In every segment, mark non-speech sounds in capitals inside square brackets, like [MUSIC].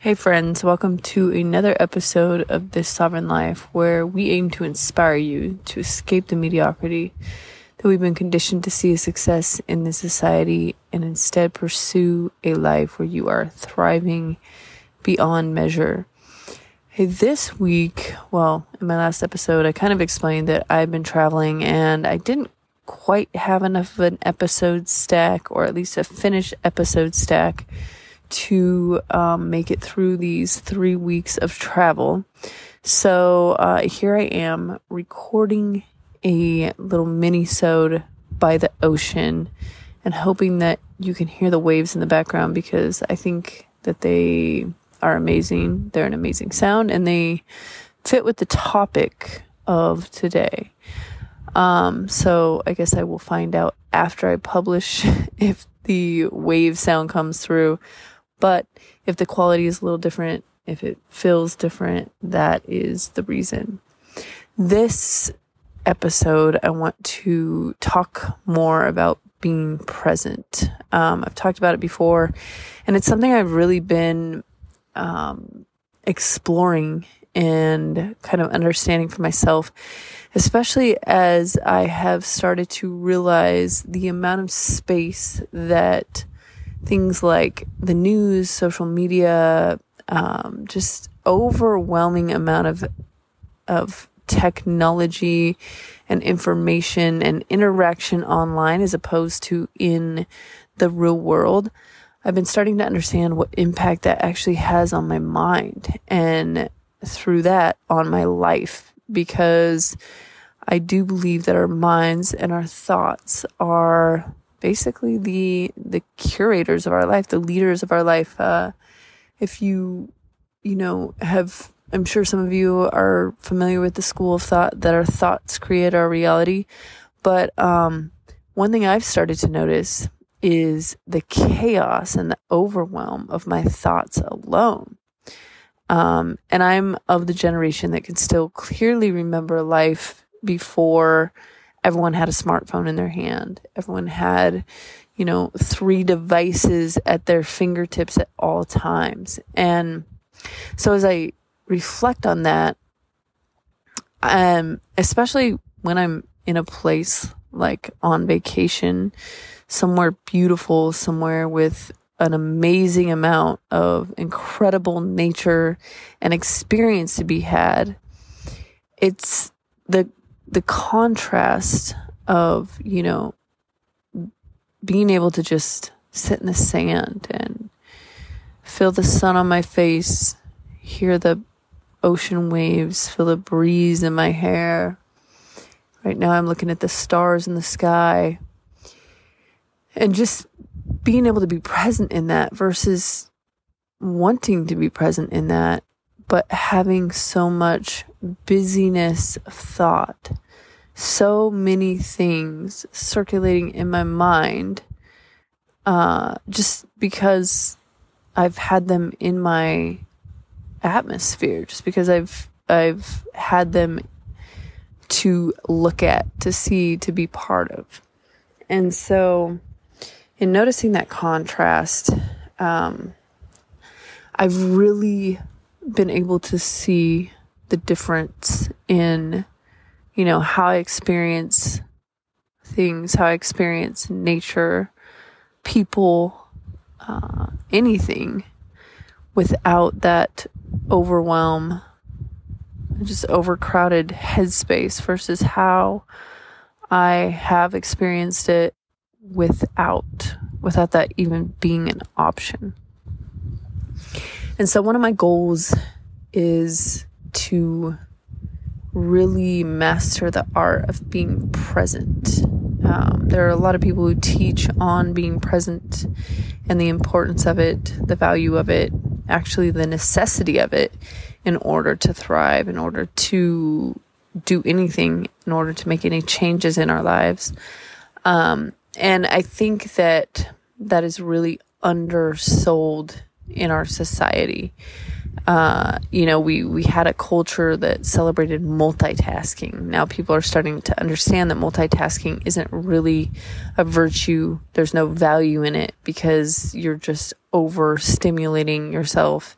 Hey, friends, welcome to another episode of This Sovereign Life where we aim to inspire you to escape the mediocrity that we've been conditioned to see as success in this society and instead pursue a life where you are thriving beyond measure. Hey, this week, well, in my last episode, I kind of explained that I've been traveling and I didn't quite have enough of an episode stack or at least a finished episode stack to um, make it through these three weeks of travel. So uh, here I am recording a little mini-sode by the ocean and hoping that you can hear the waves in the background because I think that they are amazing. They're an amazing sound and they fit with the topic of today. Um, so I guess I will find out after I publish [LAUGHS] if the wave sound comes through. But if the quality is a little different, if it feels different, that is the reason. This episode, I want to talk more about being present. Um, I've talked about it before, and it's something I've really been um, exploring and kind of understanding for myself, especially as I have started to realize the amount of space that things like the news, social media, um, just overwhelming amount of of technology and information and interaction online as opposed to in the real world. I've been starting to understand what impact that actually has on my mind and through that on my life because I do believe that our minds and our thoughts are basically the the curators of our life, the leaders of our life. Uh, if you you know have I'm sure some of you are familiar with the school of thought that our thoughts create our reality. But um, one thing I've started to notice is the chaos and the overwhelm of my thoughts alone. Um, and I'm of the generation that can still clearly remember life before everyone had a smartphone in their hand. Everyone had, you know, three devices at their fingertips at all times. And so as I reflect on that, um, especially when I'm in a place like on vacation, somewhere beautiful, somewhere with an amazing amount of incredible nature and experience to be had. It's the the contrast of, you know, being able to just sit in the sand and feel the sun on my face, hear the ocean waves, feel the breeze in my hair. Right now, I'm looking at the stars in the sky and just being able to be present in that versus wanting to be present in that, but having so much busyness of thought, so many things circulating in my mind, uh, just because I've had them in my atmosphere, just because I've I've had them to look at, to see, to be part of, and so in noticing that contrast, um, I've really been able to see the difference in, you know, how I experience things, how I experience nature, people, uh, anything without that overwhelm, just overcrowded headspace versus how I have experienced it without without that even being an option. And so one of my goals is to really master the art of being present. Um, there are a lot of people who teach on being present and the importance of it, the value of it, actually, the necessity of it in order to thrive, in order to do anything, in order to make any changes in our lives. Um, and I think that that is really undersold in our society. uh, you know, we, we had a culture that celebrated multitasking. Now people are starting to understand that multitasking isn't really a virtue. There's no value in it because you're just overstimulating yourself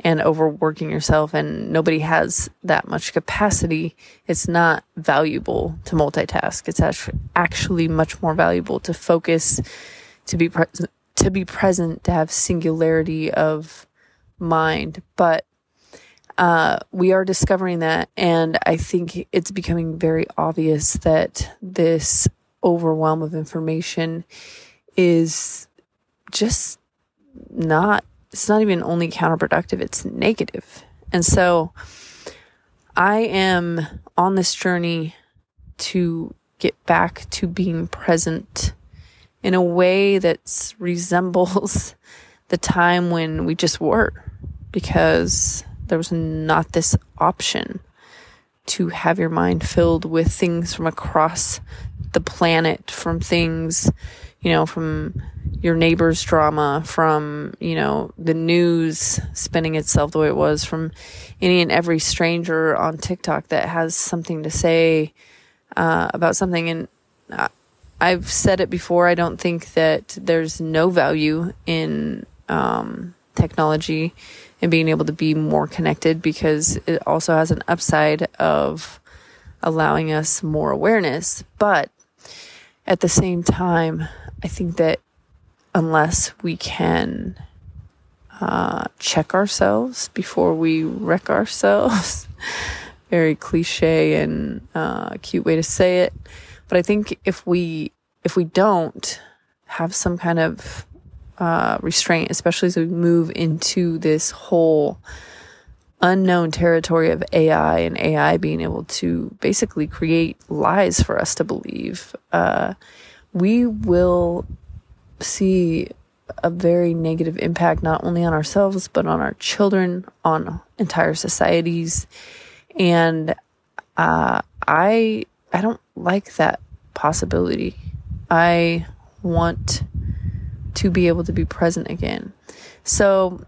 and overworking yourself and nobody has that much capacity. It's not valuable to multitask. It's actually much more valuable to focus, to be present, to be present, to have singularity of mind. But uh, we are discovering that, and I think it's becoming very obvious that this overwhelm of information is just not, it's not even only counterproductive, it's negative. And so I am on this journey to get back to being present in a way that resembles [LAUGHS] the time when we just were because there was not this option to have your mind filled with things from across the planet, from things, you know, from your neighbor's drama, from, you know, the news spinning itself the way it was, from any and every stranger on TikTok that has something to say uh, about something. And uh, I've said it before, I don't think that there's no value in um, technology and being able to be more connected because it also has an upside of allowing us more awareness. But at the same time, I think that unless we can uh, check ourselves before we wreck ourselves, [LAUGHS] very cliche and uh, cute way to say it. But I think if we if we don't have some kind of uh, restraint, especially as we move into this whole unknown territory of AI and AI being able to basically create lies for us to believe, uh, we will see a very negative impact not only on ourselves but on our children, on entire societies, and uh, I I don't like that possibility. I want to be able to be present again. So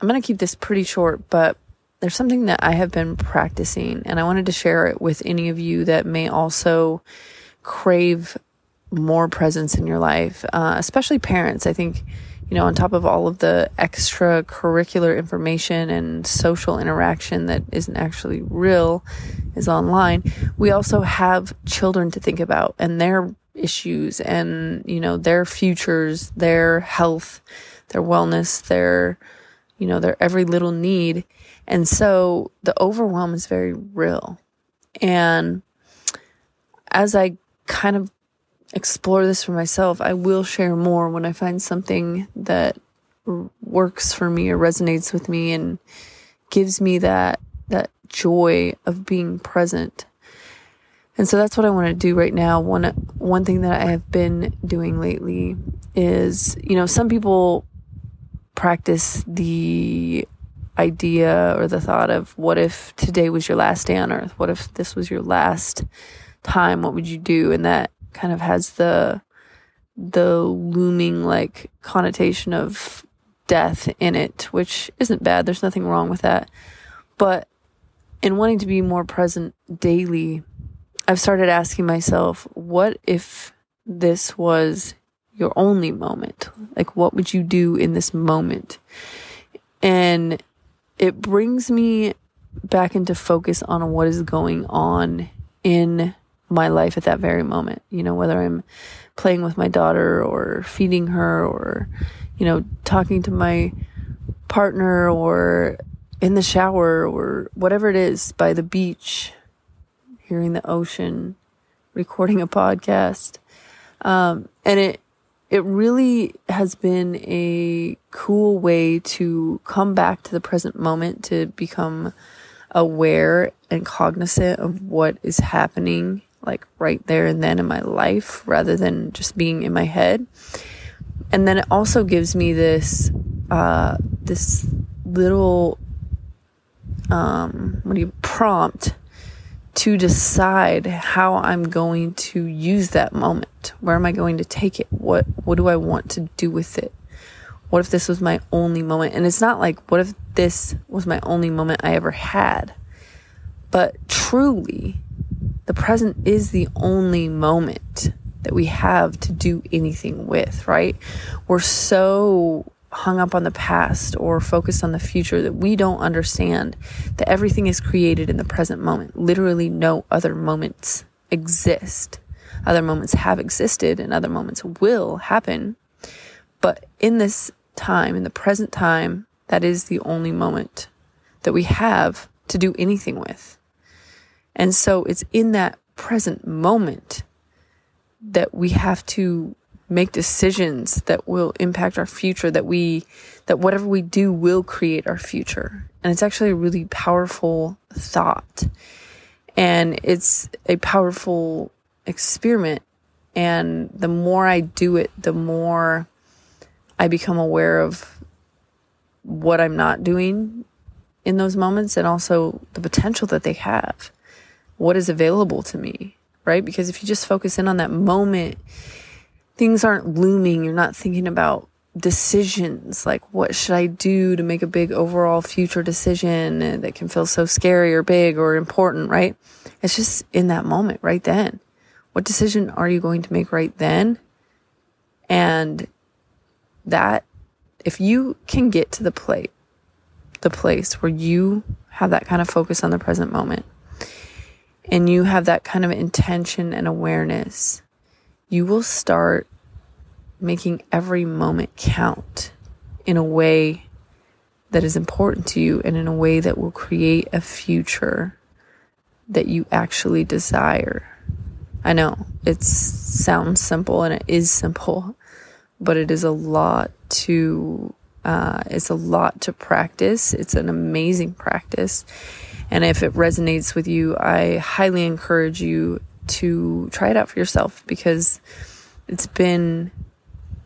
I'm going to keep this pretty short, but there's something that I have been practicing and I wanted to share it with any of you that may also crave more presence in your life, uh, especially parents. I think, you know, on top of all of the extracurricular information and social interaction that isn't actually real, is online, we also have children to think about and their issues and, you know, their futures, their health, their wellness, their, you know, their every little need. And so the overwhelm is very real. And as I kind of explore this for myself, I will share more when I find something that works for me or resonates with me and gives me that that joy of being present and so that's what I want to do right now. One one thing that I have been doing lately is, you know, some people practice the idea or the thought of what if today was your last day on earth? What if this was your last time? What would you do? And that kind of has the the looming like connotation of death in it, which isn't bad. There's nothing wrong with that. But in wanting to be more present daily, I've started asking myself, what if this was your only moment? Like, what would you do in this moment? And it brings me back into focus on what is going on in my life at that very moment. You know, whether I'm playing with my daughter or feeding her or, you know, talking to my partner or in the shower or whatever it is by the beach hearing the ocean, recording a podcast. Um, and it, it really has been a cool way to come back to the present moment, to become aware and cognizant of what is happening, like right there and then in my life, rather than just being in my head. And then it also gives me this, uh, this little, um, what do you, prompt to decide how I'm going to use that moment. Where am I going to take it? What what do I want to do with it? What if this was my only moment? And it's not like, what if this was my only moment I ever had? But truly, the present is the only moment that we have to do anything with, right? We're so hung up on the past or focused on the future that we don't understand that everything is created in the present moment. Literally, no other moments exist. Other moments have existed and other moments will happen. But in this time, in the present time, that is the only moment that we have to do anything with. And so it's in that present moment that we have to make decisions that will impact our future that we that whatever we do will create our future. And it's actually a really powerful thought. And it's a powerful experiment. And the more i do it the more i become aware of what i'm not doing in those moments and also the potential that they have. What is available to me right? Because if you just focus in on that moment things aren't looming. You're not thinking about decisions like what should I do to make a big overall future decision that can feel so scary or big or important, right? It's just in that moment right then. What decision are you going to make right then? And that, if you can get to the plate, the place where you have that kind of focus on the present moment and you have that kind of intention and awareness you will start making every moment count in a way that is important to you and in a way that will create a future that you actually desire. I know it sounds simple and it is simple, but it is a lot to uh, it's a lot to practice. It's an amazing practice, and if it resonates with you, I highly encourage you to try it out for yourself because it's been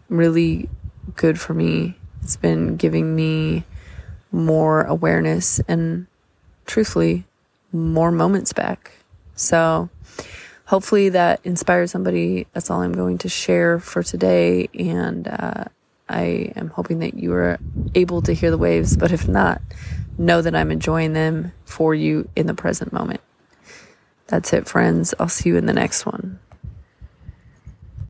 really good for me. It's been giving me more awareness and truthfully more moments back. So hopefully that inspires somebody. That's all I'm going to share for today. And uh, I am hoping that you are able to hear the waves. But if not, know that I'm enjoying them for you in the present moment. That's it, friends. I'll see you in the next one.